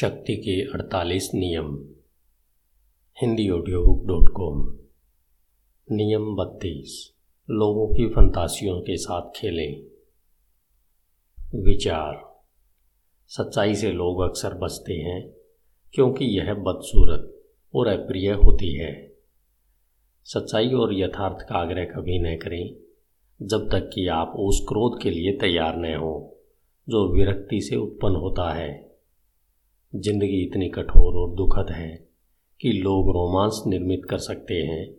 शक्ति के अड़तालीस नियम। Hindi audio book dot com नियम बत्तीस। लोगों की फंतासियों के साथ खेलें। विचार। सच्चाई से लोग अक्सर बचते हैं, क्योंकि यह बदसूरत और अप्रिय होती है। सच्चाई और यथार्थ का आग्रह कभी न करें, जब तक कि आप उस क्रोध के लिए तैयार न हो, जो विरक्ति से उत्पन्न होता है। ज़िंदगी इतनी कठोर और दुखद है कि लोग रोमांस निर्मित कर सकते हैं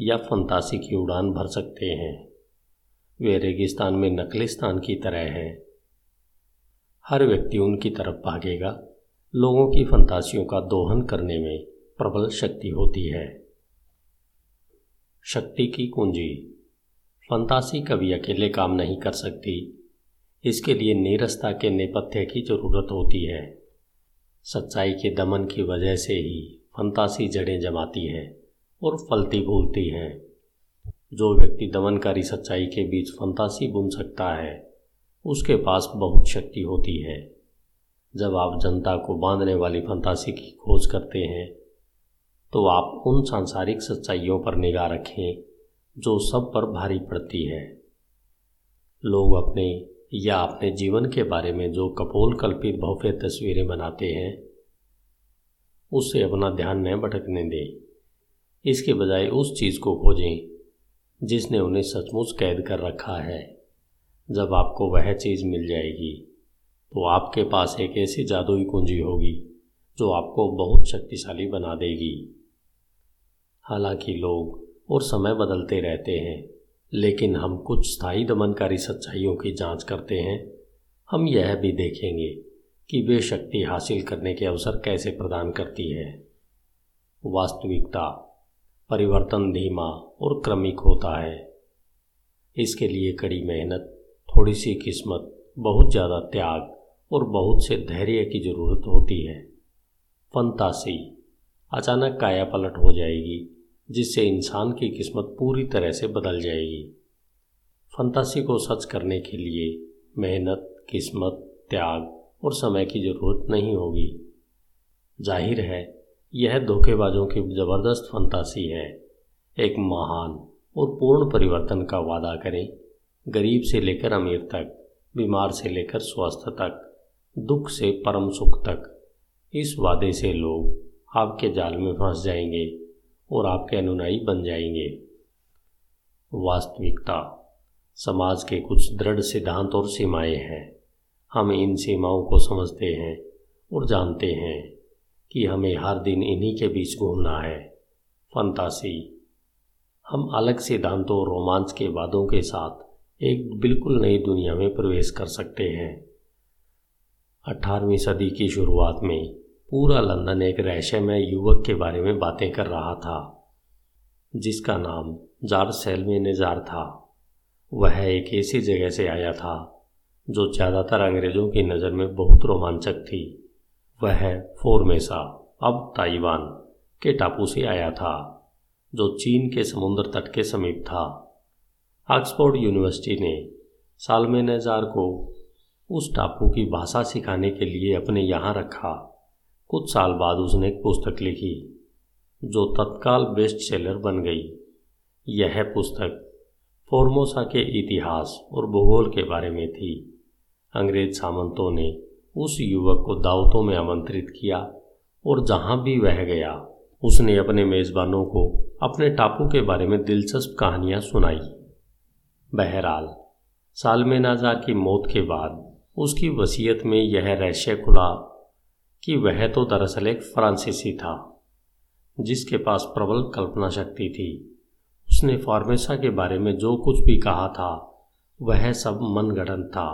या फंतासी की उड़ान भर सकते हैं। वे रेगिस्तान में नकलिस्तान की तरह हैं। हर व्यक्ति उनकी तरफ़ भागेगा। लोगों की फंतासियों का दोहन करने में प्रबल शक्ति होती है। शक्ति की कुंजी। फंतासी कभी अकेले काम नहीं कर सकती। इसके लिए नीरसता के नेपथ्य की ज़रूरत होती है। सच्चाई के दमन की वजह से ही फंतासी जड़ें जमाती है और फलती फूलती हैं। जो व्यक्ति दमनकारी सच्चाई के बीच फंतासी बुन सकता है, उसके पास बहुत शक्ति होती है। जब आप जनता को बांधने वाली फंतासी की खोज करते हैं तो आप उन सांसारिक सच्चाइयों पर निगाह रखें, जो सब पर भारी पड़ती है। लोग अपने या अपने जीवन के बारे में जो कपोल कल्पित भव्य तस्वीरें बनाते हैं उससे अपना ध्यान न भटकने दें। इसके बजाय उस चीज़ को खोजें, जिसने उन्हें सचमुच कैद कर रखा है। जब आपको वह चीज़ मिल जाएगी तो आपके पास एक ऐसी जादुई कुंजी होगी, जो आपको बहुत शक्तिशाली बना देगी। हालाँकि लोग और समय बदलते रहते हैं, लेकिन हम कुछ स्थायी दमनकारी सच्चाइयों की जाँच करते हैं। हम यह भी देखेंगे कि वे शक्ति हासिल करने के अवसर कैसे प्रदान करती है। वास्तविकता, परिवर्तन धीमा और क्रमिक होता है। इसके लिए कड़ी मेहनत थोड़ी सी किस्मत, बहुत ज़्यादा त्याग और बहुत से धैर्य की ज़रूरत होती है। फंतासी, अचानक काया पलट हो जाएगी, जिससे इंसान की किस्मत पूरी तरह से बदल जाएगी। फंतासी को सच करने के लिए मेहनत, किस्मत, त्याग और समय की ज़रूरत नहीं होगी। ज़ाहिर है, यह धोखेबाजों की ज़बरदस्त फंतासी है। एक महान और पूर्ण परिवर्तन का वादा करें। गरीब से लेकर अमीर तक, बीमार से लेकर स्वस्थ तक, दुख से परम सुख तक, इस वादे से लोग आपके जाल में फंस जाएँगे और आपके अनुनायी बन जाएँगे। वास्तविकता, समाज के कुछ दृढ़ सिद्धांत और सीमाएँ हैं। हम इन सीमाओं को समझते हैं और जानते हैं कि हमें हर दिन इन्हीं के बीच घूमना है। फंतासी। हम अलग सिद्धांतों रोमांच के वादों के साथ एक बिल्कुल नई दुनिया में प्रवेश कर सकते हैं। अठारहवीं सदी की शुरुआत में पूरा लंदन एक रहस्यमय युवक के बारे में बातें कर रहा था, जिसका नाम जार जार था। वह एक ऐसी जगह से आया था जो ज़्यादातर अंग्रेज़ों की नज़र में बहुत रोमांचक थी, वह फोरमेसा, अब ताइवान, के टापू से आया था, जो चीन के समुद्र तट के समीप था। ऑक्सफोर्ड यूनिवर्सिटी ने सालमेनेजार को उस टापू की भाषा सिखाने के लिए अपने यहाँ रखा। कुछ साल बाद उसने एक पुस्तक लिखी, जो तत्काल बेस्ट सेलर बन गई। यह पुस्तक फोर्मोसा के इतिहास और भूगोल के बारे में थी। अंग्रेज़ सामंतों ने उस युवक को दावतों में आमंत्रित किया और जहाँ भी वह गया, उसने अपने मेज़बानों को अपने टापू के बारे में दिलचस्प कहानियाँ सुनाई। बहरहाल सालमेनाजार की मौत के बाद उसकी वसीयत में यह रहस्य खुला कि वह तो दरअसल एक फ्रांसीसी था, जिसके पास प्रबल कल्पना शक्ति थी। उसने फार्मेसा के बारे में जो कुछ भी कहा था, वह सब मनगढ़ंत था।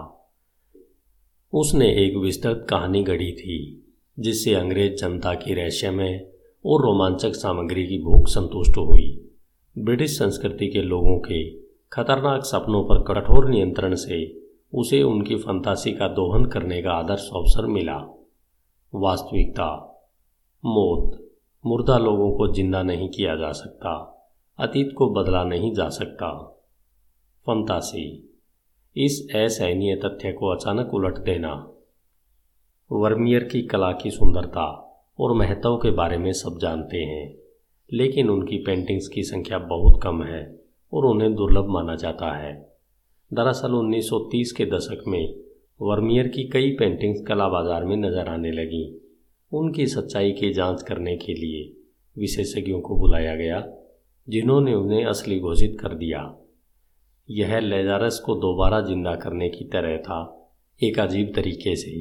उसने एक विस्तृत कहानी गढ़ी थी, जिससे अंग्रेज़ जनता की रहस्यमय और रोमांचक सामग्री की भूख संतुष्ट हुई। ब्रिटिश संस्कृति के लोगों के खतरनाक सपनों पर कठोर नियंत्रण से उसे उनकी फंतासी का दोहन करने का आदर्श अवसर मिला। वास्तविकता, मौत, मुर्दा लोगों को ज़िंदा नहीं किया जा सकता, अतीत को बदला नहीं जा सकता। फंतासी इस असहनीय तथ्य को अचानक उलट देना। वर्मियर की कला की सुंदरता और महत्व के बारे में सब जानते हैं, लेकिन उनकी पेंटिंग्स की संख्या बहुत कम है और उन्हें दुर्लभ माना जाता है। दरअसल 1930 के दशक में वर्मियर की कई पेंटिंग्स कला बाज़ार में नज़र आने लगीं। उनकी सच्चाई की जाँच करने के लिए विशेषज्ञों को बुलाया गया, जिन्होंने उन्हें असली घोषित कर दिया। यह लेजारस को दोबारा ज़िंदा करने की तरह था। एक अजीब तरीके से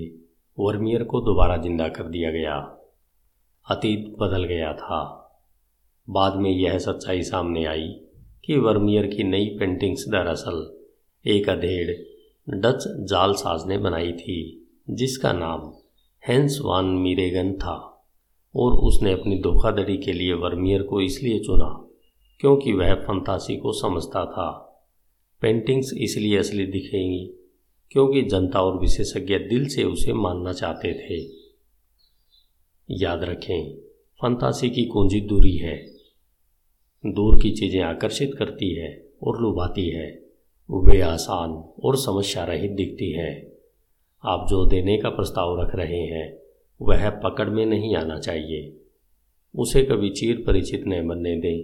वर्मियर को दोबारा ज़िंदा कर दिया गया। अतीत बदल गया था। बाद में यह सच्चाई सामने आई कि वर्मियर की नई पेंटिंग्स दरअसल एक अधेड़ डच जालसाज ने बनाई थी, जिसका नाम हैंस वान मीरेगन था और उसने अपनी धोखाधड़ी के लिए वर्मियर को इसलिए चुना क्योंकि वह फंतासी को समझता था। पेंटिंग्स इसलिए असली दिखेंगी क्योंकि जनता और विशेषज्ञ दिल से उसे मानना चाहते थे। याद रखें, फंतासी की कुंजी दूरी है। दूर की चीज़ें आकर्षित करती है और लुभाती है। वे आसान और समस्या रहित दिखती है। आप जो देने का प्रस्ताव रख रहे हैं, वह पकड़ में नहीं आना चाहिए। उसे कभी चीर परिचित न बनने दें।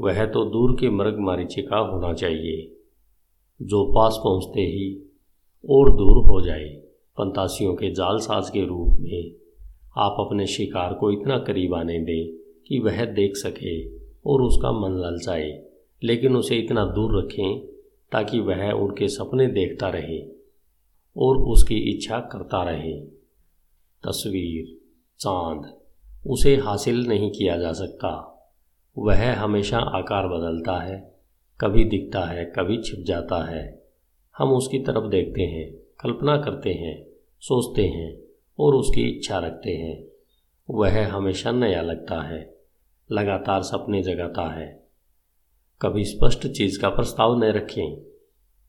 वह तो दूर के मृग मारीचिका होना चाहिए। जो पास पहुँचते ही और दूर हो जाए पंतासियों के जालसाज के रूप में, आप अपने शिकार को इतना करीब आने दें कि वह देख सके और उसका मन ललचाए लेकिन उसे इतना दूर रखें ताकि वह उनके सपने देखता रहे और उसकी इच्छा करता रहे। तस्वीर, चाँद, उसे हासिल नहीं किया जा सकता। वह हमेशा आकार बदलता है। कभी दिखता है, कभी छिप जाता है। हम उसकी तरफ़ देखते हैं, कल्पना करते हैं, सोचते हैं और उसकी इच्छा रखते हैं। वह हमेशा नया लगता है, लगातार सपने जगाता है। कभी स्पष्ट चीज़ का प्रस्ताव न रखें,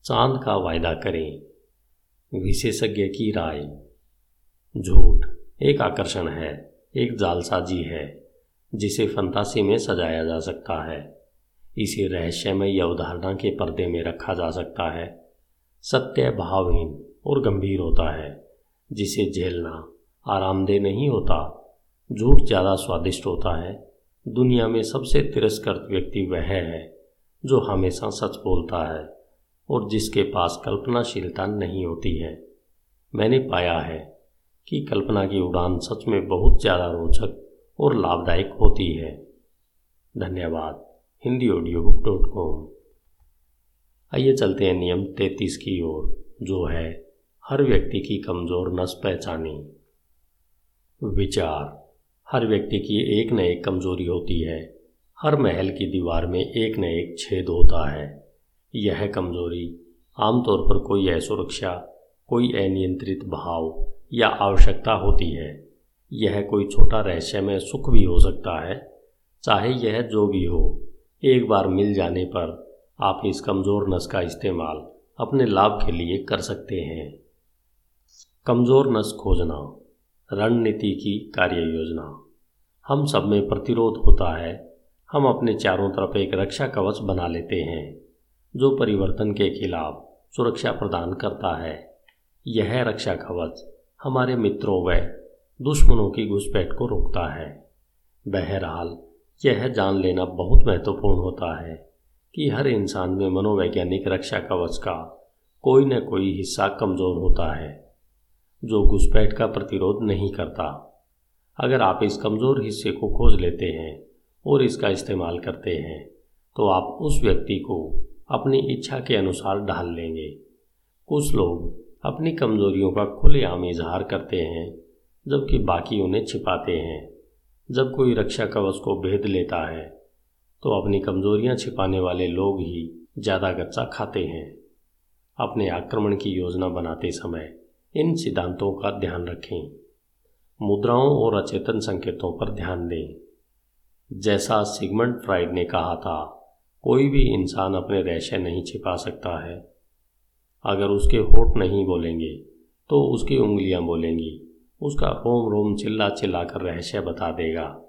चाँद का वायदा करें। विशेषज्ञ की राय। झूठ एक आकर्षण है, एक जालसाजी है, जिसे फंतासी में सजाया जा सकता है। इसे रहस्यमय या उदाहरणा के पर्दे में रखा जा सकता है। सत्य भावहीन और गंभीर होता है, जिसे झेलना आरामदेह नहीं होता। झूठ ज़्यादा स्वादिष्ट होता है। दुनिया में सबसे तिरस्कृत व्यक्ति वह है, जो हमेशा सच बोलता है और जिसके पास कल्पनाशीलता नहीं होती है। मैंने पाया है कि कल्पना की उड़ान सच में बहुत ज़्यादा रोचक और लाभदायक होती है। धन्यवाद। Hindi audio book dot com आइए चलते हैं नियम तैतीस की ओर, जो है हर व्यक्ति की कमज़ोर नस पहचानी। विचार। हर व्यक्ति की एक न एक कमज़ोरी होती है। हर महल की दीवार में एक न एक छेद होता है। यह कमज़ोरी आमतौर पर कोई असुरक्षा, कोई अनियंत्रित भाव या आवश्यकता होती है। यह कोई छोटा रहस्यमय सुख भी हो सकता है, चाहे यह जो भी हो। एक बार मिल जाने पर आप इस कमज़ोर नस का इस्तेमाल अपने लाभ के लिए कर सकते हैं। कमज़ोर नस खोजना, रणनीति की कार्य योजना हम सब में प्रतिरोध होता है। हम अपने चारों तरफ़ एक रक्षा कवच बना लेते हैं, जो परिवर्तन के खिलाफ सुरक्षा प्रदान करता है। यह रक्षा कवच हमारे मित्रों व दुश्मनों की घुसपैठ को रोकता है। बहरहाल यह जान लेना बहुत महत्वपूर्ण होता है कि हर इंसान में मनोवैज्ञानिक रक्षा कवच का कोई न कोई हिस्सा कमज़ोर होता है, जो घुसपैठ का प्रतिरोध नहीं करता। अगर आप इस कमज़ोर हिस्से को खोज लेते हैं और इसका इस्तेमाल करते हैं तो आप उस व्यक्ति को अपनी इच्छा के अनुसार ढाल लेंगे। कुछ लोग अपनी कमज़ोरियों का खुलेआम इजहार करते हैं, जबकि बाकी उन्हें छिपाते हैं। जब कोई रक्षा कवच को भेद लेता है तो अपनी कमज़ोरियाँ छिपाने वाले लोग ही ज़्यादा गच्चा खाते हैं। अपने आक्रमण की योजना बनाते समय इन सिद्धांतों का ध्यान रखें। मुद्राओं और अचेतन संकेतों पर ध्यान दें। जैसा सिगमंड फ्राइड ने कहा था, कोई भी इंसान अपने रहस्य नहीं छिपा सकता है। अगर उसके होठ नहीं बोलेंगे तो उसकी उंगलियाँ बोलेंगी। उसका रोम रोम चिल्ला चिल्ला कर रहस्य बता देगा।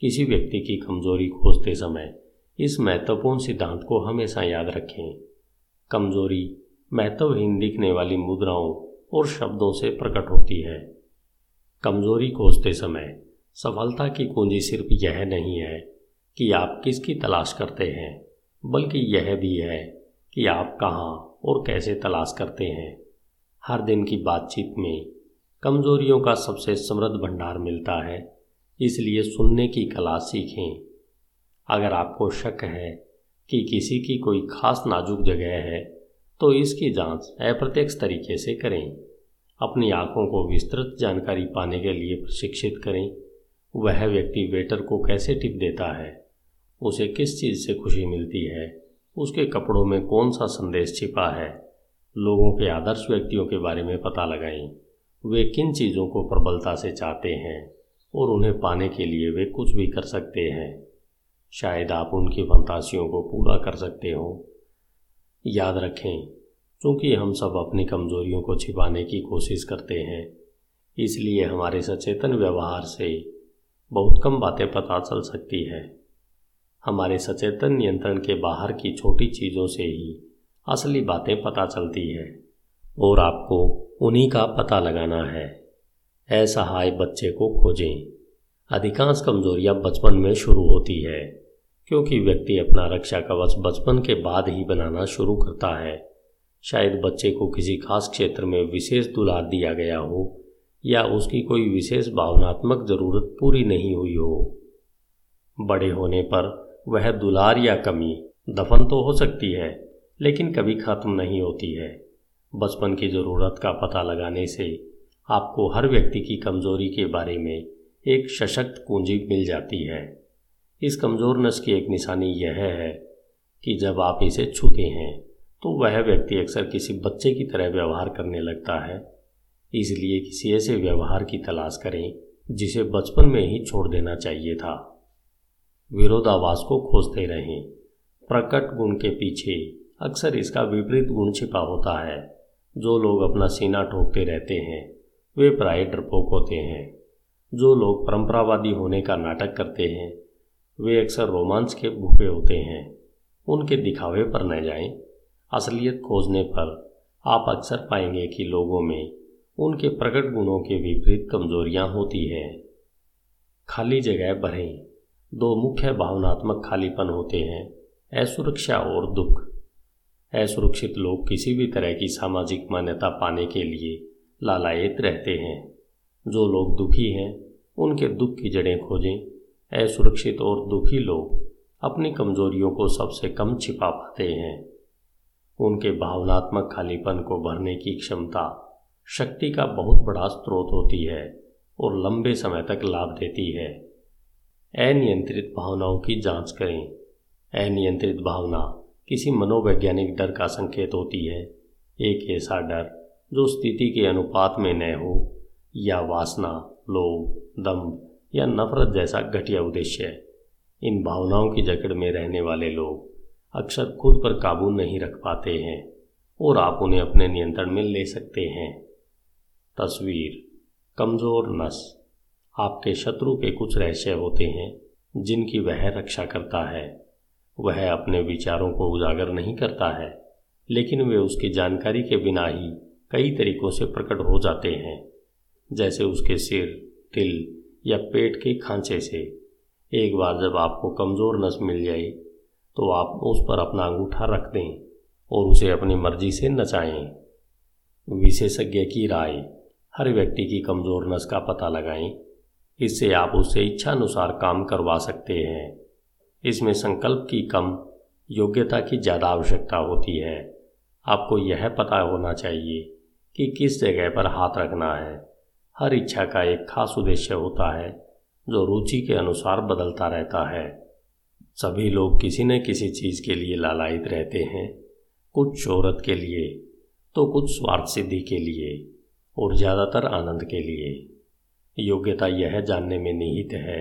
किसी व्यक्ति की कमज़ोरी खोजते समय इस महत्वपूर्ण सिद्धांत को हमेशा याद रखें। कमज़ोरी महत्वहीन दिखने वाली मुद्राओं और शब्दों से प्रकट होती है। कमज़ोरी खोजते समय सफलता की कुंजी सिर्फ़ यह नहीं है कि आप किसकी तलाश करते हैं, बल्कि यह भी है कि आप कहाँ और कैसे तलाश करते हैं। हर दिन की बातचीत में कमजोरियों का सबसे समृद्ध भंडार मिलता है, इसलिए सुनने की कला सीखें। अगर आपको शक है कि किसी की कोई खास नाजुक जगह है तो इसकी जाँच अप्रत्यक्ष तरीके से करें। अपनी आँखों को विस्तृत जानकारी पाने के लिए प्रशिक्षित करें। वह व्यक्ति वेटर को कैसे टिप देता है, उसे किस चीज़ से खुशी मिलती है, उसके कपड़ों में कौन सा संदेश छिपा है, लोगों के आदर्श व्यक्तियों के बारे में पता लगाएँ। वे किन चीज़ों को प्रबलता से चाहते हैं और उन्हें पाने के लिए वे कुछ भी कर सकते हैं? शायद आप उनकी फंतासियों को पूरा कर सकते हो। याद रखें क्योंकि हम सब अपनी कमजोरियों को छिपाने की कोशिश करते हैं, इसलिए हमारे सचेतन व्यवहार से बहुत कम बातें पता चल सकती है। हमारे सचेतन नियंत्रण के बाहर की छोटी चीज़ों से ही असली बातें पता चलती है, और आपको उन्हीं का पता लगाना है। असहाय बच्चे को खोजें। अधिकांश कमजोरियाँ बचपन में शुरू होती है, क्योंकि व्यक्ति अपना रक्षा कवच बचपन के बाद ही बनाना शुरू करता है। शायद बच्चे को किसी खास क्षेत्र में विशेष दुलार दिया गया हो, या उसकी कोई विशेष भावनात्मक ज़रूरत पूरी नहीं हुई हो। बड़े होने पर वह दुलार या कमी दफन तो हो सकती है, लेकिन कभी ख़त्म नहीं होती है। बचपन की ज़रूरत का पता लगाने से आपको हर व्यक्ति की कमज़ोरी के बारे में एक सशक्त कुंजी मिल जाती है। इस कमज़ोर नस की एक निशानी यह है कि जब आप इसे छूते हैं तो वह व्यक्ति अक्सर किसी बच्चे की तरह व्यवहार करने लगता है। इसलिए किसी ऐसे व्यवहार की तलाश करें, जिसे बचपन में ही छोड़ देना चाहिए था। विरोधावास को खोजते रहें। प्रकट गुण के पीछे अक्सर इसका विपरीत गुण छिपा होता है। जो लोग अपना सीना ठोकते रहते हैं, वे प्राय डरपोक होते हैं। जो लोग परंपरावादी होने का नाटक करते हैं, वे अक्सर रोमांच के भूखे होते हैं। उनके दिखावे पर न जाएँ। असलियत खोजने पर आप अक्सर पाएँगे कि लोगों में उनके प्रकट गुणों के विपरीत कमजोरियाँ होती है। खाली जगह भरें दो मुख्य भावनात्मक खालीपन होते हैं, असुरक्षा और दुख। असुरक्षित लोग किसी भी तरह की सामाजिक मान्यता पाने के लिए लालायित रहते हैं। जो लोग दुखी हैं, उनके दुख की जड़ें खोजें। असुरक्षित और दुखी लोग अपनी कमजोरियों को सबसे कम छिपा पाते हैं। उनके भावनात्मक खालीपन को भरने की क्षमता शक्ति का बहुत बड़ा स्रोत होती है और लंबे समय तक लाभ देती है। अनियंत्रित भावनाओं की जाँच करें। अनियंत्रित भावना किसी मनोवैज्ञानिक डर का संकेत होती है, एक ऐसा डर जो स्थिति के अनुपात में न हो, या वासना, लोभ दम्भ या नफरत जैसा घटिया उद्देश्य है। इन भावनाओं की जकड़ में रहने वाले लोग अक्सर खुद पर काबू नहीं रख पाते हैं, और आप उन्हें अपने नियंत्रण में ले सकते हैं। तस्वीर, कमज़ोर नस, आपके शत्रु के कुछ रहस्य होते हैं जिनकी वह रक्षा करता है। वह अपने विचारों को उजागर नहीं करता है, लेकिन वे उसकी जानकारी के बिना ही कई तरीकों से प्रकट हो जाते हैं। जैसे उसके सिर दिल या पेट के खांचे से। एक बार जब आपको कमज़ोर नस मिल जाए तो आप उस पर अपना अंगूठा रख दें और उसे अपनी मर्ज़ी से नचाएँ। विशेषज्ञ की राय, हर व्यक्ति की कमज़ोर नस का पता लगाएँ। इससे आप उससे इच्छानुसार काम करवा सकते हैं। इसमें संकल्प की कम, योग्यता की ज़्यादा आवश्यकता होती है। आपको यह पता होना चाहिए कि किस जगह पर हाथ रखना है। हर इच्छा का एक खास उद्देश्य होता है, जो रुचि के अनुसार बदलता रहता है। सभी लोग किसी न किसी चीज़ के लिए लालायित रहते हैं। कुछ शोहरत के लिए तो कुछ स्वार्थ सिद्धि के लिए, और ज़्यादातर आनंद के लिए। योग्यता यह जानने में निहित है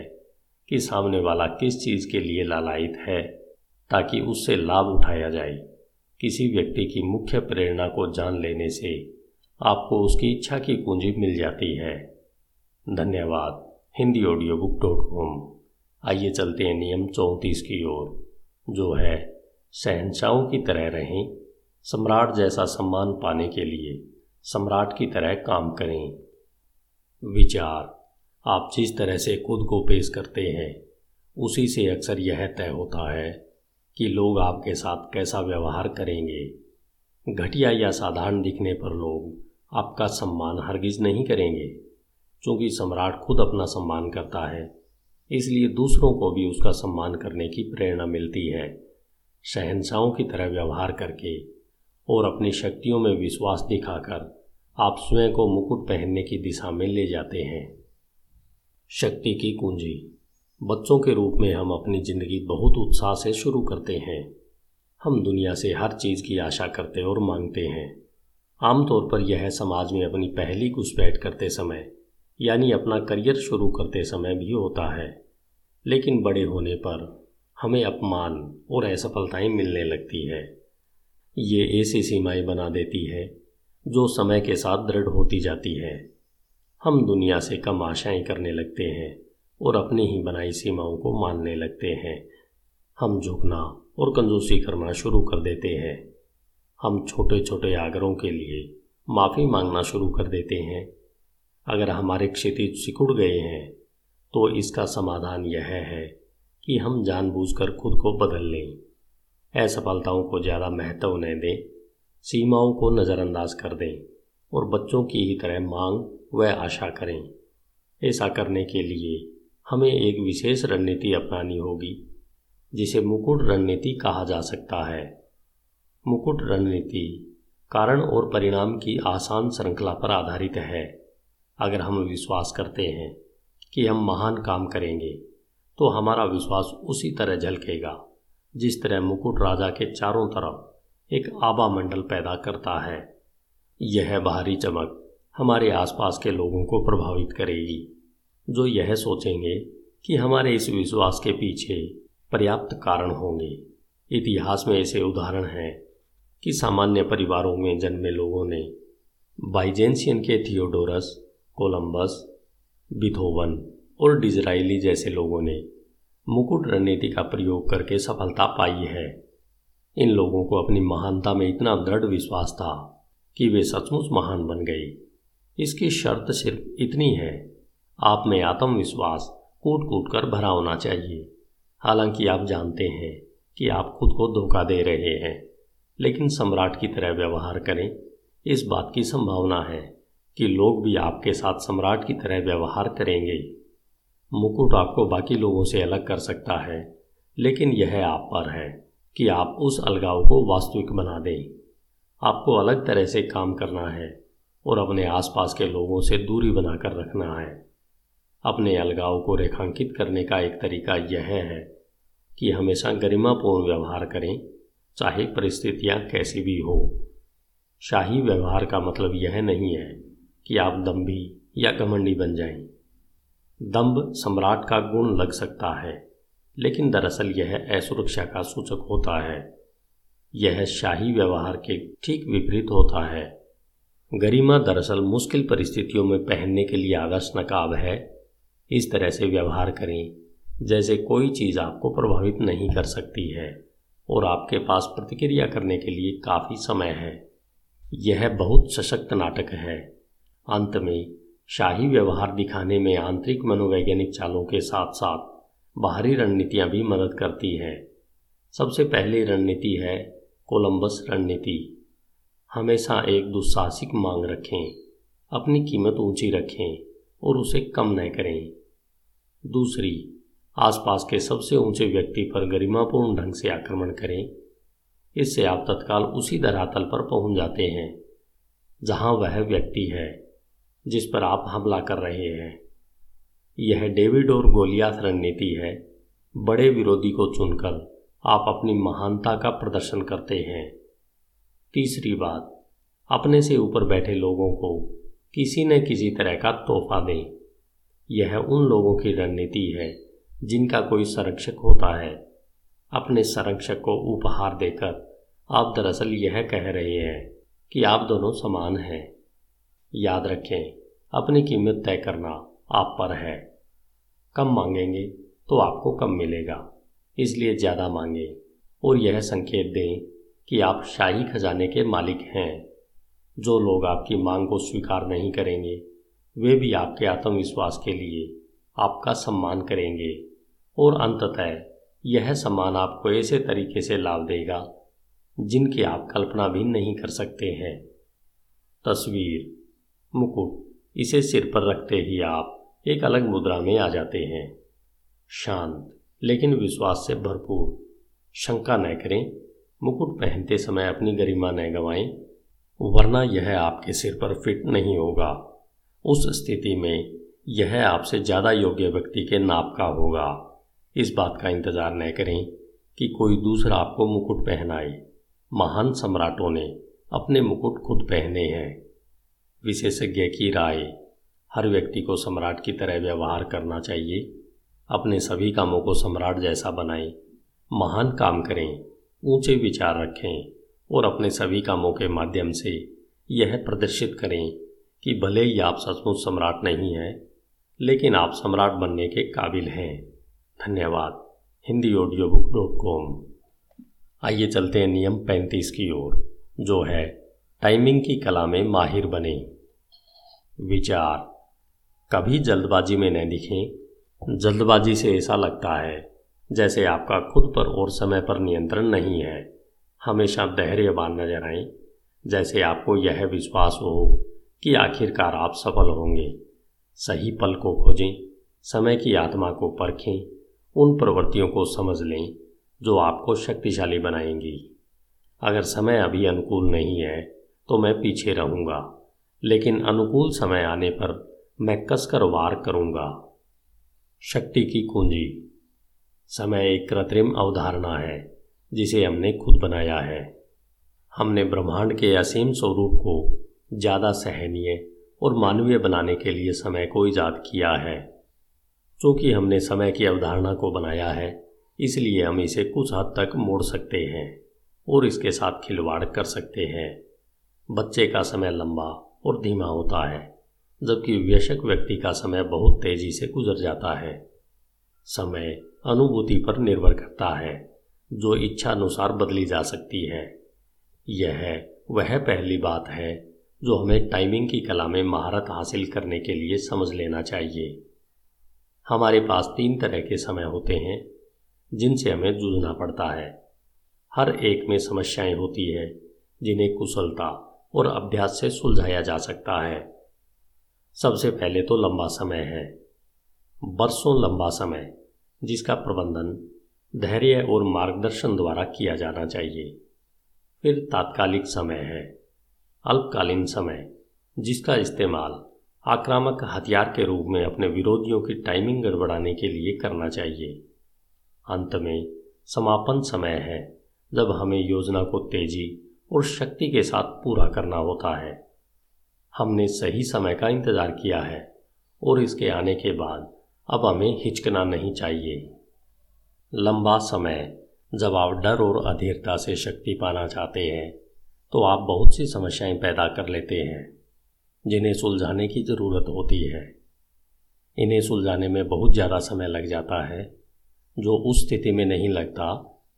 कि सामने वाला किस चीज़ के लिए लालायित है, ताकि उससे लाभ उठाया जाए। किसी व्यक्ति की मुख्य प्रेरणा को जान लेने से आपको उसकी इच्छा की पूंजी मिल जाती है। धन्यवाद। Hindi audio book dot com. आइए चलते हैं नियम चौंतीस की ओर, जो है शहनशाहों की तरह रहें, सम्राट जैसा सम्मान पाने के लिए, सम्राट की तरह काम करें। विचार। आप जिस तरह से खुद को पेश करते हैं, उसी से अक्सर यह तय होता है कि लोग आपके साथ कैसा व्यवहार करेंगे। घटिया या साधारण दिखने पर लोग आपका सम्मान हरगिज नहीं करेंगे, क्योंकि सम्राट खुद अपना सम्मान करता है। इसलिए दूसरों को भी उसका सम्मान करने की प्रेरणा मिलती है। शहनशाहों की तरह व्यवहार करके और अपनी शक्तियों में विश्वास दिखाकर आप स्वयं को मुकुट पहनने की दिशा में ले जाते हैं। शक्ति की कुंजी। बच्चों के रूप में हम अपनी ज़िंदगी बहुत उत्साह से शुरू करते हैं। हम दुनिया से हर चीज़ की आशा करते और मांगते हैं। आमतौर पर यह समाज में अपनी पहली घुसपैठ करते समय, यानी अपना करियर शुरू करते समय भी होता है। लेकिन बड़े होने पर हमें अपमान और असफलताएँ मिलने लगती है। ये ऐसी सीमाएँ बना देती है, जो समय के साथ दृढ़ होती जाती है। हम दुनिया से कम आशाएँ करने लगते हैं और अपनी ही बनाई सीमाओं को मानने लगते हैं। हम झुकना और कंजूसी करना शुरू कर देते हैं। हम छोटे छोटे आग्रहों के लिए माफ़ी मांगना शुरू कर देते हैं। अगर हमारे क्षितिज सिकुड़ गए हैं तो इसका समाधान यह है कि हम जानबूझकर खुद को बदल लें। असफलताओं को ज़्यादा महत्व न दें, सीमाओं को नज़रअंदाज कर दें। और बच्चों की ही तरह मांग व आशा करें। ऐसा करने के लिए हमें एक विशेष रणनीति अपनानी होगी, जिसे मुकुट रणनीति कहा जा सकता है। मुकुट रणनीति कारण और परिणाम की आसान श्रृंखला पर आधारित है। अगर हम विश्वास करते हैं कि हम महान काम करेंगे तो हमारा विश्वास उसी तरह झलकेगा, जिस तरह मुकुट राजा के चारों तरफ़ एक आबा मंडल पैदा करता है। यह बाहरी चमक हमारे आसपास के लोगों को प्रभावित करेगी, जो यह सोचेंगे कि हमारे इस विश्वास के पीछे पर्याप्त कारण होंगे। इतिहास में ऐसे उदाहरण हैं कि सामान्य परिवारों में जन्मे लोगों ने बाइजेंसियन के थियोडोरस, कोलंबस, बिथोवन और डिजराइली जैसे लोगों ने मुकुट रणनीति का प्रयोग करके सफलता पाई है। इन लोगों को अपनी महानता में इतना दृढ़ विश्वास था। कि वे सचमुच महान बन गए। इसकी शर्त सिर्फ़ इतनी है, आप में आत्मविश्वास कूट कूट कर भरा होना चाहिए। हालाँकि आप जानते हैं कि आप खुद को धोखा दे रहे हैं, लेकिन सम्राट की तरह व्यवहार करें। इस बात की संभावना है कि लोग भी आपके साथ सम्राट की तरह व्यवहार करेंगे। मुकुट आपको बाकी लोगों से अलग कर सकता है, लेकिन यह आप पर है कि आप उस अलगाव को वास्तविक बना दें। आपको अलग तरह से काम करना है और अपने आसपास के लोगों से दूरी बनाकर रखना है। अपने अलगाव को रेखांकित करने का एक तरीका यह है कि हमेशा गरिमापूर्ण व्यवहार करें, चाहे परिस्थितियाँ कैसी भी हो। शाही व्यवहार का मतलब यह नहीं है कि आप दम्भी या घमंडी बन जाएँ। दम्भ सम्राट का गुण लग सकता है, लेकिन दरअसल यह असुरक्षा का सूचक होता है। यह शाही व्यवहार के ठीक विपरीत होता है। गरिमा दरअसल मुश्किल परिस्थितियों में पहनने के लिए आदर्श नकाब है। इस तरह से व्यवहार करें, जैसे कोई चीज़ आपको प्रभावित नहीं कर सकती है, और आपके पास प्रतिक्रिया करने के लिए काफ़ी समय है। यह बहुत सशक्त नाटक है। अंत में, शाही व्यवहार दिखाने में आंतरिक मनोवैज्ञानिक चालों के साथ साथ बाहरी रणनीतियाँ भी मदद करती हैं। सबसे पहली रणनीति है कोलंबस रणनीति। हमेशा एक दुस्साहसिक मांग रखें, अपनी कीमत ऊँची रखें और उसे कम न करें। दूसरी, आसपास के सबसे ऊँचे व्यक्ति पर गरिमापूर्ण ढंग से आक्रमण करें। इससे आप तत्काल उसी धरातल पर पहुँच जाते हैं, जहाँ वह व्यक्ति है, जिस पर आप हमला कर रहे हैं। यह डेविड और गोलियात रणनीति है, बड़े विरोधी को चुनकर। आप अपनी महानता का प्रदर्शन करते हैं। तीसरी बात, अपने से ऊपर बैठे लोगों को किसी न किसी तरह का तोहफा दें। यह उन लोगों की रणनीति है जिनका कोई संरक्षक होता है। अपने संरक्षक को उपहार देकर आप दरअसल यह कह रहे हैं कि आप दोनों समान हैं। याद रखें, अपनी कीमत तय करना आप पर है। कम मांगेंगे तो आपको कम मिलेगा। इसलिए ज़्यादा मांगे और यह संकेत दें कि आप शाही खजाने के मालिक हैं। जो लोग आपकी मांग को स्वीकार नहीं करेंगे, वे भी आपके आत्मविश्वास के लिए आपका सम्मान करेंगे। और अंततः यह सम्मान आपको ऐसे तरीके से लाभ देगा, जिनकी आप कल्पना भी नहीं कर सकते हैं। तस्वीर, मुकुट, इसे सिर पर रखते ही आप एक अलग मुद्रा में आ जाते हैं। शांत लेकिन विश्वास से भरपूर। शंका न करें, मुकुट पहनते समय अपनी गरिमा न गंवाएँ, वरना यह आपके सिर पर फिट नहीं होगा। उस स्थिति में यह आपसे ज़्यादा योग्य व्यक्ति के नाप का होगा। इस बात का इंतज़ार न करें कि कोई दूसरा आपको मुकुट पहनाए। महान सम्राटों ने अपने मुकुट खुद पहने हैं। विशेषज्ञ की राय, हर व्यक्ति को सम्राट की तरह व्यवहार करना चाहिए। अपने सभी कामों को सम्राट जैसा बनाएँ, महान काम करें, ऊँचे विचार रखें और अपने सभी कामों के माध्यम से यह प्रदर्शित करें कि भले ही आप सचमुच सम्राट नहीं हैं, लेकिन आप सम्राट बनने के काबिल हैं। धन्यवाद। Hindi audio book dot com आइए चलते हैं नियम पैंतीस की ओर, जो है टाइमिंग की कला में माहिर बने। विचार। कभी जल्दबाजी में न दिखें। जल्दबाजी से ऐसा लगता है, जैसे आपका खुद पर और समय पर नियंत्रण नहीं है। हमेशा धैर्यवान नज़र आए, जैसे आपको यह विश्वास हो कि आखिरकार आप सफल होंगे। सही पल को खोजें, समय की आत्मा को परखें, उन प्रवृत्तियों को समझ लें, जो आपको शक्तिशाली बनाएँगी। अगर समय अभी अनुकूल नहीं है तो मैं पीछे रहूँगा, लेकिन अनुकूल समय आने पर मैं कसकर वार करूँगा। शक्ति की कुंजी। समय एक कृत्रिम अवधारणा है, जिसे हमने खुद बनाया है। हमने ब्रह्मांड के असीम स्वरूप को ज़्यादा सहनीय और मानवीय बनाने के लिए समय को ईजाद किया है। चूँकि हमने समय की अवधारणा को बनाया है, इसलिए हम इसे कुछ हद तक मोड़ सकते हैं और इसके साथ खिलवाड़ कर सकते हैं। बच्चे का समय लंबा और धीमा होता है। जबकि व्यशक व्यक्ति का समय बहुत तेज़ी से गुजर जाता है। समय अनुभूति पर निर्भर करता है, जो इच्छा अनुसार बदली जा सकती है। यह वह पहली बात है, जो हमें टाइमिंग की कला में महारत हासिल करने के लिए समझ लेना चाहिए। हमारे पास तीन तरह के समय होते हैं, जिनसे हमें जूझना पड़ता है। हर एक में समस्याएँ होती है, जिन्हें कुशलता और अभ्यास से सुलझाया जा सकता है। सबसे पहले तो लंबा समय है। बरसों लंबा समय, जिसका प्रबंधन, धैर्य और मार्गदर्शन द्वारा किया जाना चाहिए। फिर तात्कालिक समय है, अल्पकालीन समय, जिसका इस्तेमाल आक्रामक हथियार के रूप में अपने विरोधियों की टाइमिंग गड़बड़ाने के लिए करना चाहिए। अंत में समापन समय है, जब हमें योजना को तेज़ी और शक्ति के साथ पूरा करना होता है। हमने सही समय का इंतज़ार किया है और इसके आने के बाद अब हमें हिचकना नहीं चाहिए। लंबा समय जब आप डर और अधीरता से शक्ति पाना चाहते हैं तो आप बहुत सी समस्याएँ पैदा कर लेते हैं, जिन्हें सुलझाने की ज़रूरत होती है। इन्हें सुलझाने में बहुत ज़्यादा समय लग जाता है, जो उस स्थिति में नहीं लगता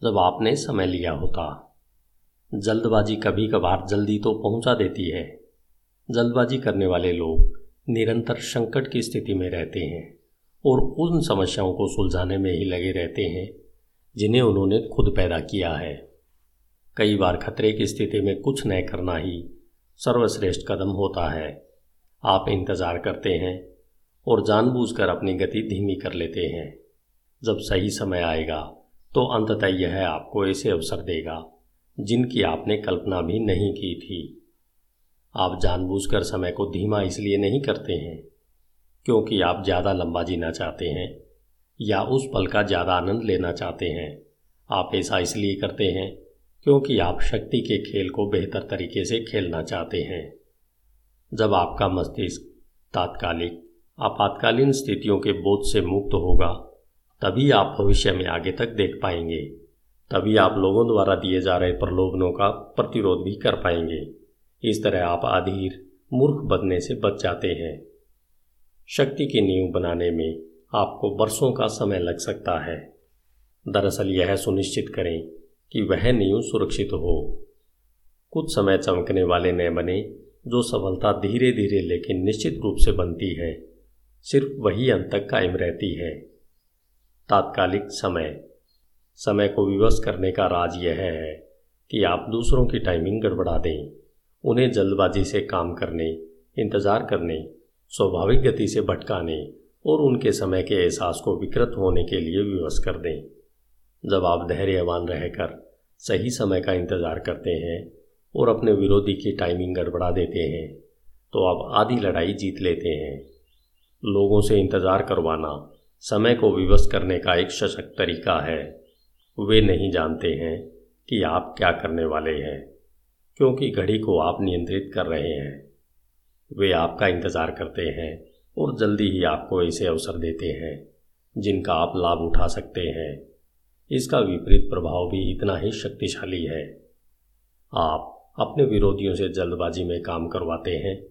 जब आपने समय लिया होता। जल्दबाजी कभी कभार जल्दी तो पहुँचा देती है। जल्दबाजी करने वाले लोग निरंतर संकट की स्थिति में रहते हैं और उन समस्याओं को सुलझाने में ही लगे रहते हैं, जिन्हें उन्होंने खुद पैदा किया है। कई बार खतरे की स्थिति में कुछ न करना ही सर्वश्रेष्ठ कदम होता है। आप इंतज़ार करते हैं और जानबूझकर अपनी गति धीमी कर लेते हैं। जब सही समय आएगा तो अंततः यह आपको ऐसे अवसर देगा, जिनकी आपने कल्पना भी नहीं की थी। आप जानबूझकर समय को धीमा इसलिए नहीं करते हैं, क्योंकि आप ज़्यादा लंबा जीना चाहते हैं, या उस पल का ज़्यादा आनंद लेना चाहते हैं। आप ऐसा इसलिए करते हैं, क्योंकि आप शक्ति के खेल को बेहतर तरीके से खेलना चाहते हैं। जब आपका मस्तिष्क तात्कालिक, आपातकालीन स्थितियों के बोझ से मुक्त होगा, तभी आप भविष्य में आगे तक देख पाएँगे। तभी आप लोगों द्वारा दिए जा रहे प्रलोभनों का प्रतिरोध भी कर पाएँगे। इस तरह आप अधीर मूर्ख बनने से बच जाते हैं। शक्ति की नींव बनाने में आपको बरसों का समय लग सकता है। दरअसल यह सुनिश्चित करें कि वह नींव सुरक्षित हो। कुछ समय चमकने वाले न बने जो सफलता धीरे धीरे लेकिन निश्चित रूप से बनती है, सिर्फ़ वही अंत तक कायम रहती है। तात्कालिक समय। समय को विवश करने का राज यह है कि आप दूसरों की टाइमिंग गड़बड़ा दें। उन्हें जल्दबाजी से काम करने, इंतज़ार करने, स्वाभाविक गति से भटकाने और उनके समय के एहसास को विकृत होने के लिए विवश कर दें। जब आप धैर्यवान रहकर सही समय का इंतज़ार करते हैं और अपने विरोधी की टाइमिंग गड़बड़ा देते हैं तो आप आधी लड़ाई जीत लेते हैं। लोगों से इंतज़ार करवाना समय को विवश करने का एक सशक्त तरीका है। वे नहीं जानते हैं कि आप क्या करने वाले हैं। क्योंकि घड़ी को आप नियंत्रित कर रहे हैं। वे आपका इंतज़ार करते हैं और जल्दी ही आपको ऐसे अवसर देते हैं, जिनका आप लाभ उठा सकते हैं। इसका विपरीत प्रभाव भी इतना ही शक्तिशाली है। आप अपने विरोधियों से जल्दबाजी में काम करवाते हैं।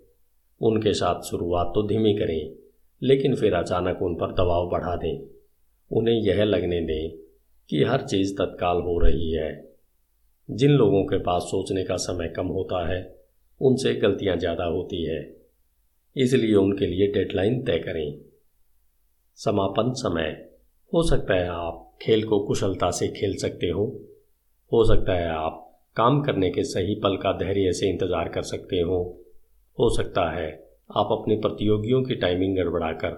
उनके साथ शुरुआत तो धीमी करें, लेकिन फिर अचानक उन पर दबाव बढ़ा दें। उन्हें यह लगने दें कि हर चीज़ तत्काल हो रही है। जिन लोगों के पास सोचने का समय कम होता है, उनसे गलतियाँ ज़्यादा होती है। इसलिए उनके लिए डेडलाइन तय करें। समापन समय। हो सकता है आप खेल को कुशलता से खेल सकते हो। हो सकता है आप काम करने के सही पल का धैर्य से इंतज़ार कर सकते हो। हो सकता है आप अपने प्रतियोगियों की टाइमिंग गड़बड़ाकर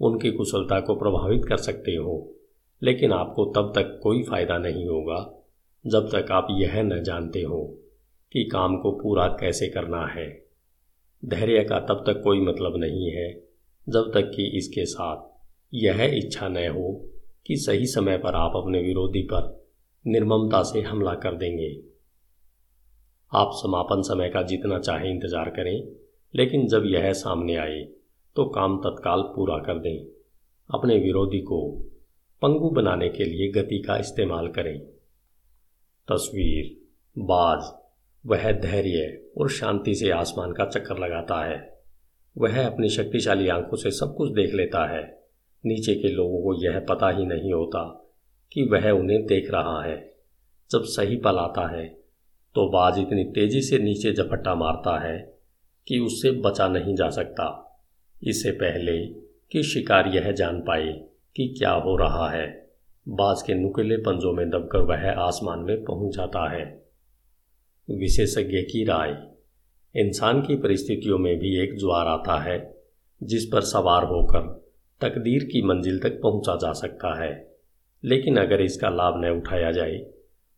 उनकी कुशलता को प्रभावित कर सकते हो, लेकिन आपको तब तक कोई फ़ायदा नहीं होगा। जब तक आप यह न जानते हो कि काम को पूरा कैसे करना है। धैर्य का तब तक कोई मतलब नहीं है जब तक कि इसके साथ यह इच्छा न हो कि सही समय पर आप अपने विरोधी पर निर्ममता से हमला कर देंगे। आप समापन समय का जितना चाहे इंतज़ार करें, लेकिन जब यह सामने आए तो काम तत्काल पूरा कर दें। अपने विरोधी को पंगु बनाने के लिए गति का इस्तेमाल करें। तस्वीर, बाज, वह धैर्य और शांति से आसमान का चक्कर लगाता है। वह अपनी शक्तिशाली आँखों से सब कुछ देख लेता है। नीचे के लोगों को यह पता ही नहीं होता कि वह उन्हें देख रहा है। जब सही पल आता है तो बाज इतनी तेज़ी से नीचे झपट्टा मारता है कि उससे बचा नहीं जा सकता। इससे पहले कि शिकार यह जान पाए कि क्या हो रहा है। बाज के नुकीले पंजों में दबकर वह आसमान में पहुँच जाता है। विशेषज्ञ की राय, इंसान की परिस्थितियों में भी एक ज्वार आता है, जिस पर सवार होकर तकदीर की मंजिल तक पहुँचा जा सकता है। लेकिन अगर इसका लाभ न उठाया जाए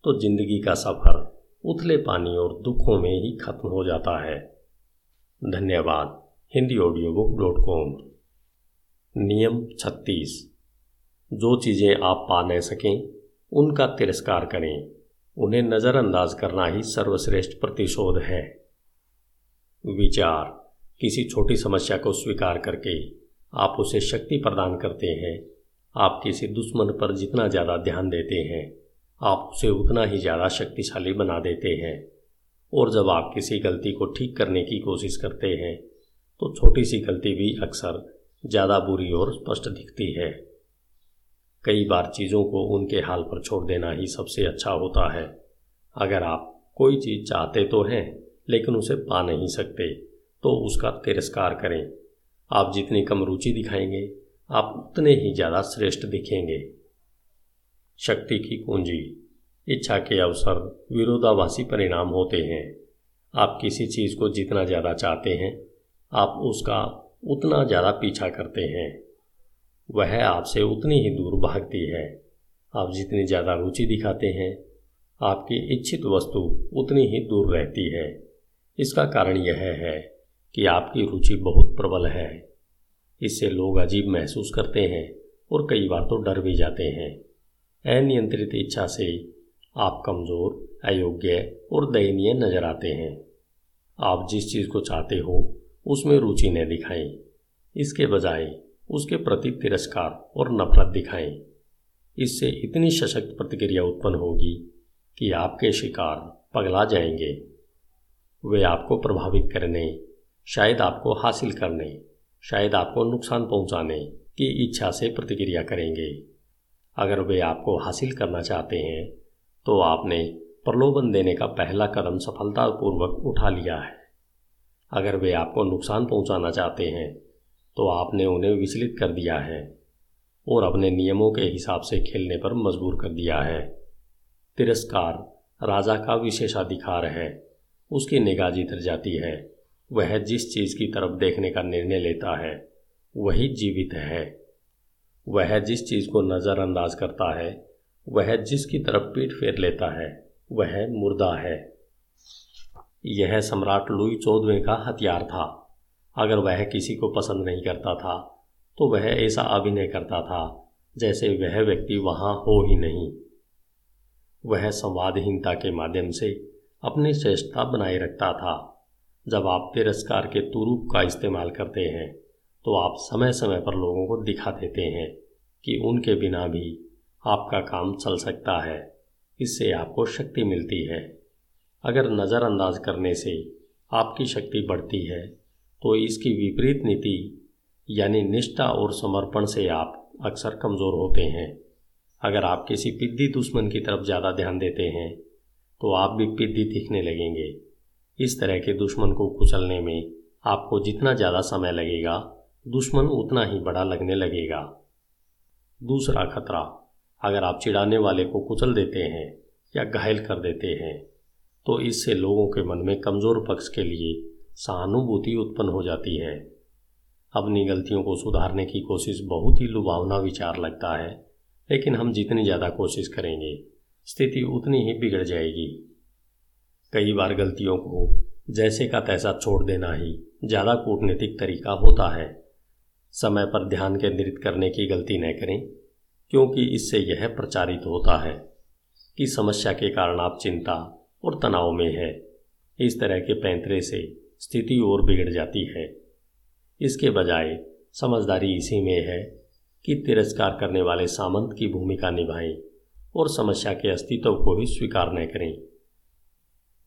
तो ज़िंदगी का सफ़र उथले पानी और दुखों में ही खत्म हो जाता है। धन्यवाद, Hindi audio book dot com. नियम छत्तीस। जो चीज़ें आप पा न सकें, उनका तिरस्कार करें। उन्हें नज़रअंदाज करना ही सर्वश्रेष्ठ प्रतिशोध है। विचार, किसी छोटी समस्या को स्वीकार करके आप उसे शक्ति प्रदान करते हैं। आप किसी दुश्मन पर जितना ज़्यादा ध्यान देते हैं, आप उसे उतना ही ज़्यादा शक्तिशाली बना देते हैं। और जब आप किसी गलती को ठीक करने की कोशिश करते हैं तो छोटी सी गलती भी अक्सर ज़्यादा बुरी और स्पष्ट दिखती है। कई बार चीज़ों को उनके हाल पर छोड़ देना ही सबसे अच्छा होता है। अगर आप कोई चीज़ चाहते तो हैं, लेकिन उसे पा नहीं सकते तो उसका तिरस्कार करें। आप जितनी कम रुचि दिखाएँगे, आप उतने ही ज़्यादा श्रेष्ठ दिखेंगे। शक्ति की कुंजी। इच्छा के अवसर विरोधाभासी परिणाम होते हैं। आप किसी चीज़ को जितना ज़्यादा चाहते हैं, आप उसका उतना ज़्यादा पीछा करते हैं। वह आपसे उतनी ही दूर भागती है। आप जितनी ज़्यादा रुचि दिखाते हैं, आपकी इच्छित वस्तु उतनी ही दूर रहती है। इसका कारण यह है कि आपकी रुचि बहुत प्रबल है। इससे लोग अजीब महसूस करते हैं और कई बार तो डर भी जाते हैं। अनियंत्रित इच्छा से आप कमज़ोर, अयोग्य और दयनीय नज़र आते हैं। आप जिस चीज़ को चाहते हो, उसमें रुचि न दिखाएँ। इसके बजाय उसके प्रति तिरस्कार और नफरत दिखाएँ। इससे इतनी सशक्त प्रतिक्रिया उत्पन्न होगी कि आपके शिकार पगला जाएँगे। वे आपको प्रभावित करने, शायद आपको हासिल करने, शायद आपको नुकसान पहुँचाने की इच्छा से प्रतिक्रिया करेंगे। अगर वे आपको हासिल करना चाहते हैं तो आपने प्रलोभन देने का पहला कदम सफलतापूर्वक उठा लिया है। अगर वे आपको नुकसान पहुंचाना चाहते हैं तो आपने उन्हें विचलित कर दिया है और अपने नियमों के हिसाब से खेलने पर मजबूर कर दिया है। तिरस्कार राजा का विशेषाधिकार है। उसकी निगाह जिधर जाती है। वह जिस चीज़ की तरफ़ देखने का निर्णय लेता है, वही जीवित है। वह जिस चीज़ को नज़रअंदाज करता है, वह जिसकी तरफ़ पीठ फेर लेता है, वह मुर्दा है। यह सम्राट लुई चौदहवें का हथियार था। अगर वह किसी को पसंद नहीं करता था तो वह ऐसा अभिनय करता था, जैसे वह व्यक्ति वहाँ हो ही नहीं। वह संवादहीनता के माध्यम से अपनी श्रेष्ठता बनाए रखता था। जब आप तिरस्कार के तुरूप का इस्तेमाल करते हैं तो आप समय समय पर लोगों को दिखा देते हैं कि उनके बिना भी आपका काम चल सकता है। इससे आपको शक्ति मिलती है। अगर नज़रअंदाज करने से आपकी शक्ति बढ़ती है तो इसकी विपरीत नीति, यानी निष्ठा और समर्पण से आप अक्सर कमज़ोर होते हैं। अगर आप किसी पिद्दी दुश्मन की तरफ़ ज़्यादा ध्यान देते हैं तो आप भी पिद्दी दिखने लगेंगे। इस तरह के दुश्मन को कुचलने में आपको जितना ज़्यादा समय लगेगा, दुश्मन उतना ही बड़ा लगने लगेगा। दूसरा खतरा, अगर आप चिढ़ाने वाले को कुचल देते हैं या घायल कर देते हैं तो इससे लोगों के मन में कमज़ोर पक्ष के लिए सहानुभूति उत्पन्न हो जाती है। अपनी गलतियों को सुधारने की कोशिश बहुत ही लुभावना विचार लगता है, लेकिन हम जितनी ज़्यादा कोशिश करेंगे, स्थिति उतनी ही बिगड़ जाएगी। कई बार गलतियों को जैसे का तैसा छोड़ देना ही ज़्यादा कूटनीतिक तरीका होता है। समय पर ध्यान केंद्रित करने की गलती न करें, क्योंकि इससे यह प्रचारित होता है कि समस्या के कारण आप चिंता और तनाव में है। इस तरह के पैंतरे से स्थिति और बिगड़ जाती है। इसके बजाय, समझदारी इसी में है कि तिरस्कार करने वाले सामंत की भूमिका निभाएँ और समस्या के अस्तित्व को ही स्वीकार न करें।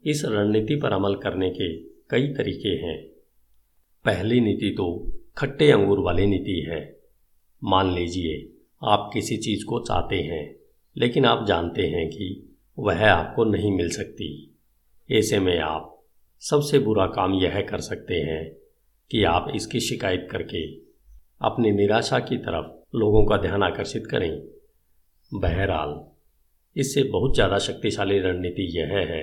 इस रणनीति पर अमल करने के कई तरीके हैं। पहली नीति तो खट्टे अंगूर वाली नीति है। मान लीजिए, आप किसी चीज़ को चाहते हैं, लेकिन आप जानते हैं कि वह आपको नहीं मिल सकती। ऐसे में आप सबसे बुरा काम यह कर सकते हैं कि आप इसकी शिकायत करके अपनी निराशा की तरफ़ लोगों का ध्यान आकर्षित करें। बहरहाल, इससे बहुत ज़्यादा शक्तिशाली रणनीति यह है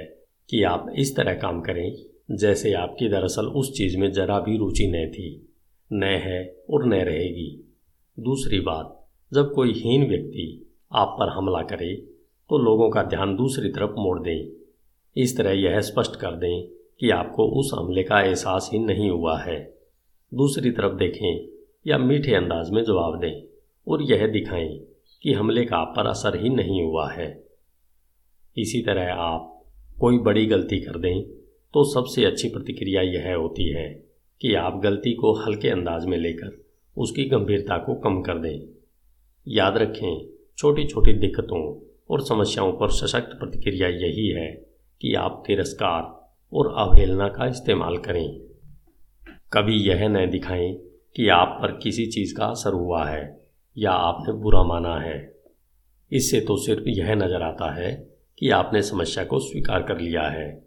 कि आप इस तरह काम करें जैसे आपकी दरअसल उस चीज़ में ज़रा भी रुचि न थी, न है और न रहेगी। दूसरी बात, जब कोई हीन व्यक्ति आप पर हमला करे तो लोगों का ध्यान दूसरी तरफ़ मोड़ दें। इस तरह यह स्पष्ट कर दें कि आपको उस हमले का एहसास ही नहीं हुआ है। दूसरी तरफ़ देखें या मीठे अंदाज में जवाब दें और यह दिखाएँ कि हमले का आप पर असर ही नहीं हुआ है। इसी तरह आप कोई बड़ी गलती कर दें तो सबसे अच्छी प्रतिक्रिया यह होती है कि आप गलती को हल्के अंदाज में लेकर उसकी गंभीरता को कम कर दें। याद रखें छोटी छोटी दिक्कतों और समस्याओं पर सशक्त प्रतिक्रिया यही है कि आप तिरस्कार और अवहेलना का इस्तेमाल करें। कभी यह न दिखाएँ कि आप पर किसी चीज़ का असर हुआ है या आपने बुरा माना है। इससे तो सिर्फ़ यह नज़र आता है कि आपने समस्या को स्वीकार कर लिया है।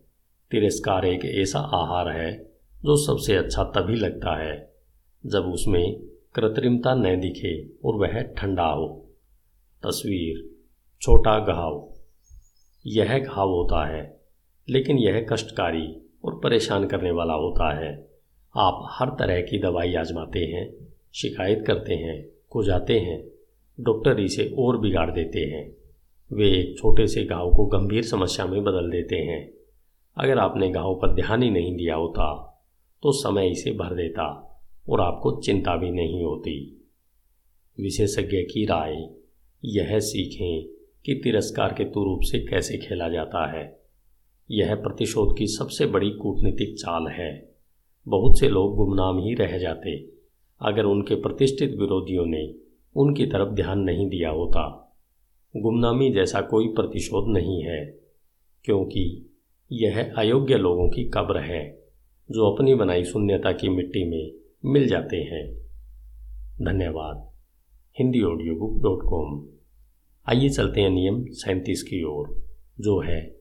तिरस्कार एक ऐसा आहार है जो सबसे अच्छा तभी लगता है जब उसमें कृत्रिमता न दिखे और वह ठंडा हो। तस्वीर, छोटा घाव। यह घाव होता है लेकिन यह कष्टकारी और परेशान करने वाला होता है। आप हर तरह की दवाई आजमाते हैं, शिकायत करते हैं जाते हैं, डॉक्टर इसे और बिगाड़ देते हैं। वे एक छोटे से घाव को गंभीर समस्या में बदल देते हैं। अगर आपने घाव पर ध्यान ही नहीं दिया होता तो समय इसे भर देता और आपको चिंता भी नहीं होती। विशेषज्ञ की राय, यह सीखें कि तिरस्कार के तुरूप से कैसे खेला जाता है। यह प्रतिशोध की सबसे बड़ी कूटनीतिक चाल है। बहुत से लोग गुमनाम ही रह जाते। अगर उनके प्रतिष्ठित विरोधियों ने उनकी तरफ़ ध्यान नहीं दिया होता, गुमनामी जैसा कोई प्रतिशोध नहीं है, क्योंकि यह अयोग्य लोगों की कब्र है, जो अपनी बनाई शून्यता की मिट्टी में मिल जाते हैं। धन्यवाद। Hindi audio book dot com. आइए चलते हैं नियम सैंतीस की ओर, जो है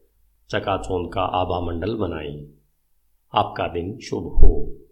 चकाचौंध का आभा मंडल बनाएँ आपका दिन शुभ हो।